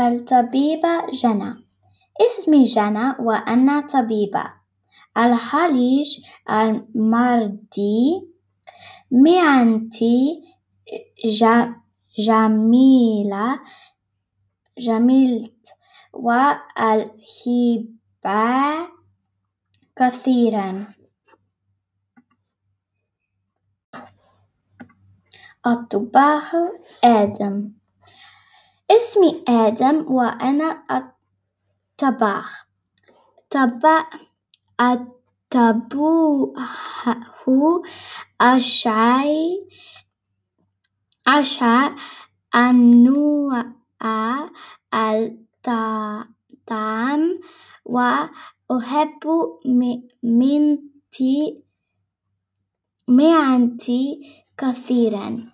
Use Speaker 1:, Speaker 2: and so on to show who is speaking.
Speaker 1: الطبيبة جنى. اسمي جنى وأنا طبيبة. الخليج المرضي مهنتي جميلة جميلة والهبة كثيرا. الطباخ آدم. اسمي آدم وأنا الطباخ الطبوح أشعى عشاء النوع الطعام وأحب مهنتي كثيرا.